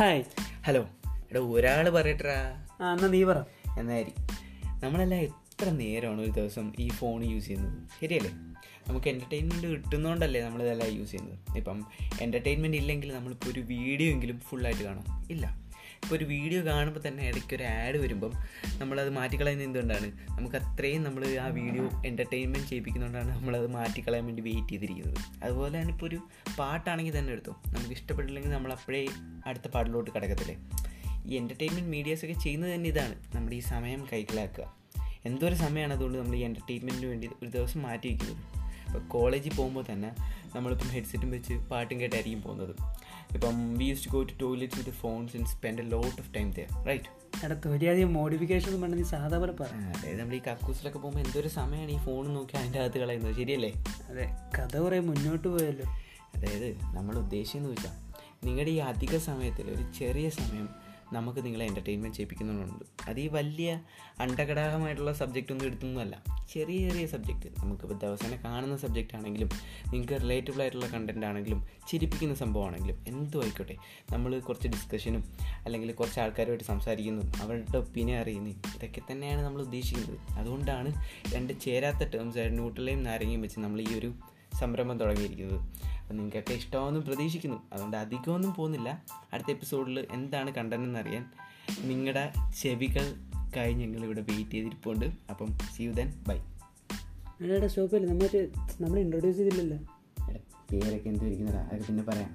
Hi hello എടാ ഒരാൾ പറയട്ടാ ആ എന്നാ നീ പറ. എന്നായി നമ്മളെല്ലാം എത്ര നേരമാണ് ഒരു ദിവസം ഈ ഫോൺ യൂസ് ചെയ്യുന്നത്? ശരിയല്ലേ? നമുക്ക് എന്റർടൈൻമെന്റ് കിട്ടുന്നതുകൊണ്ടല്ലേ നമ്മളിതെല്ലാം യൂസ് ചെയ്യുന്നത്. ഇപ്പം എന്റർടൈൻമെന്റ് ഇല്ലെങ്കിൽ നമ്മളിപ്പോൾ ഒരു വീഡിയോ എങ്കിലും ഫുള്ളായിട്ട് കാണും. ഇല്ല. ഇപ്പോൾ ഒരു വീഡിയോ കാണുമ്പോൾ തന്നെ ഇടയ്ക്ക് ഒരു ആഡ് വരുമ്പം നമ്മളത് മാറ്റിക്കളയുന്ന എന്തുകൊണ്ടാണ്? നമുക്ക് അത്രയും നമ്മൾ ആ വീഡിയോ എന്റർടൈൻമെന്റ് ചെയ്യിപ്പിക്കുന്നതുകൊണ്ടാണ് നമ്മളത് മാറ്റിക്കളയാൻ വേണ്ടി വെയിറ്റ് ചെയ്തിരിക്കുന്നത്. അതുപോലെ തന്നെ ഇപ്പോൾ ഒരു പാട്ടാണെങ്കിൽ തന്നെ എടുത്തോ. നമുക്ക് ഇഷ്ടപ്പെട്ടില്ലെങ്കിൽ നമ്മൾ അപ്പോഴേ അടുത്ത പാട്ടിലോട്ട് കിടക്കത്തില്ലേ? ഈ എന്റർടൈൻമെന്റ് മീഡിയാസൊക്കെ ചെയ്യുന്നത് തന്നെ ഇതാണ്. നമ്മുടെ ഈ സമയം കൈക്കലാക്കുക. എന്തൊരു സമയമാണ് അതുകൊണ്ട് നമ്മൾ ഈ എന്റർടൈൻമെന്റിന് വേണ്ടി ഒരു ദിവസം മാറ്റി വയ്ക്കുന്നത് ഇപ്പോൾ കോളേജിൽ പോകുമ്പോൾ തന്നെ നമ്മളിപ്പം ഹെഡ്സെറ്റും വെച്ച് പാട്ടും കേട്ടായിരിക്കും പോകുന്നത്. ഇപ്പം we use to go to toilet with phones and spend a lot of time there right എടാ മോഡിഫിക്കേഷൻ വേണ്ട നീ സാധാ പോലെ പറ. അതായത് നമ്മൾ ഈ കക്കൂസിലൊക്കെ പോകുമ്പോൾ എന്തൊരു സമയമാണ് ഈ ഫോൺ നോക്കി അതിന്റെ അകത്ത് കളയുന്നത് ശരിയല്ലേ? അതെ കഥ കുറേ മുന്നോട്ട് പോയല്ലോ. അതായത് നമ്മൾ ഉദ്ദേശിച്ചെന്ന് വെച്ചാൽ നിങ്ങളുടെ ഈ അധിക സമയത്തിൽ ഒരു ചെറിയ സമയം നമുക്ക് നിങ്ങളെ എന്റർടൈൻമെന്റ് ചെയ്യിപ്പിക്കുന്നുണ്ട് അത് ഈ വലിയ അണ്ടകടാഹമായിട്ടുള്ള സബ്ജക്റ്റ് ഒന്നും എടുത്തൊന്നുമല്ല. ചെറിയ ചെറിയ സബ്ജക്റ്റ് നമുക്കിപ്പോൾ ദിവസേന കാണുന്ന സബ്ജക്റ്റ് ആണെങ്കിലും നിങ്ങൾക്ക് റിലേറ്റബിൾ ആയിട്ടുള്ള കണ്ടന്റ് ആണെങ്കിലും ചിരിപ്പിക്കുന്ന സംഭവമാണെങ്കിലും എന്തും ആയിക്കോട്ടെ. നമ്മൾ കുറച്ച് ഡിസ്കഷനും അല്ലെങ്കിൽ കുറച്ച് ആൾക്കാരുമായിട്ട് സംസാരിക്കുന്നതും അവരുടെ ഒപ്പീനിയൻ അറിയുന്നതും ഇതൊക്കെ തന്നെയാണ് നമ്മൾ ഉദ്ദേശിക്കുന്നത്. അതുകൊണ്ടാണ് രണ്ട് ചേരാത്ത ടേംസ് ആയിട്ട് ന്യൂട്രലയും നാരങ്ങയും വെച്ച് നമ്മൾ ഈ ഒരു സംരംഭം തുടങ്ങിയിരിക്കുന്നത്. അപ്പം നിങ്ങൾക്കൊക്കെ ഇഷ്ടമാണെന്ന് പ്രതീക്ഷിക്കുന്നു. അതുകൊണ്ട് അധികമൊന്നും പോകുന്നില്ല. അടുത്ത എപ്പിസോഡിൽ എന്താണ് കണ്ടന്റ് അറിയാൻ നിങ്ങളുടെ ചെവികൾ കഴിഞ്ഞ് ഞങ്ങൾ ഇവിടെ വെയിറ്റ് ചെയ്തിരിപ്പുണ്ട്. അപ്പം സി യു ദൻ ബൈ എടാ സ്റ്റോപ്പില്ല നമ്മൾ നമ്മൾ ഇൻട്രൊഡ്യൂസ് ചെയ്തില്ലല്ലോ? പേരൊക്കെ എന്ത് ഇരിക്കുന്നതാ അതൊക്കെ പിന്നെ പറയാം.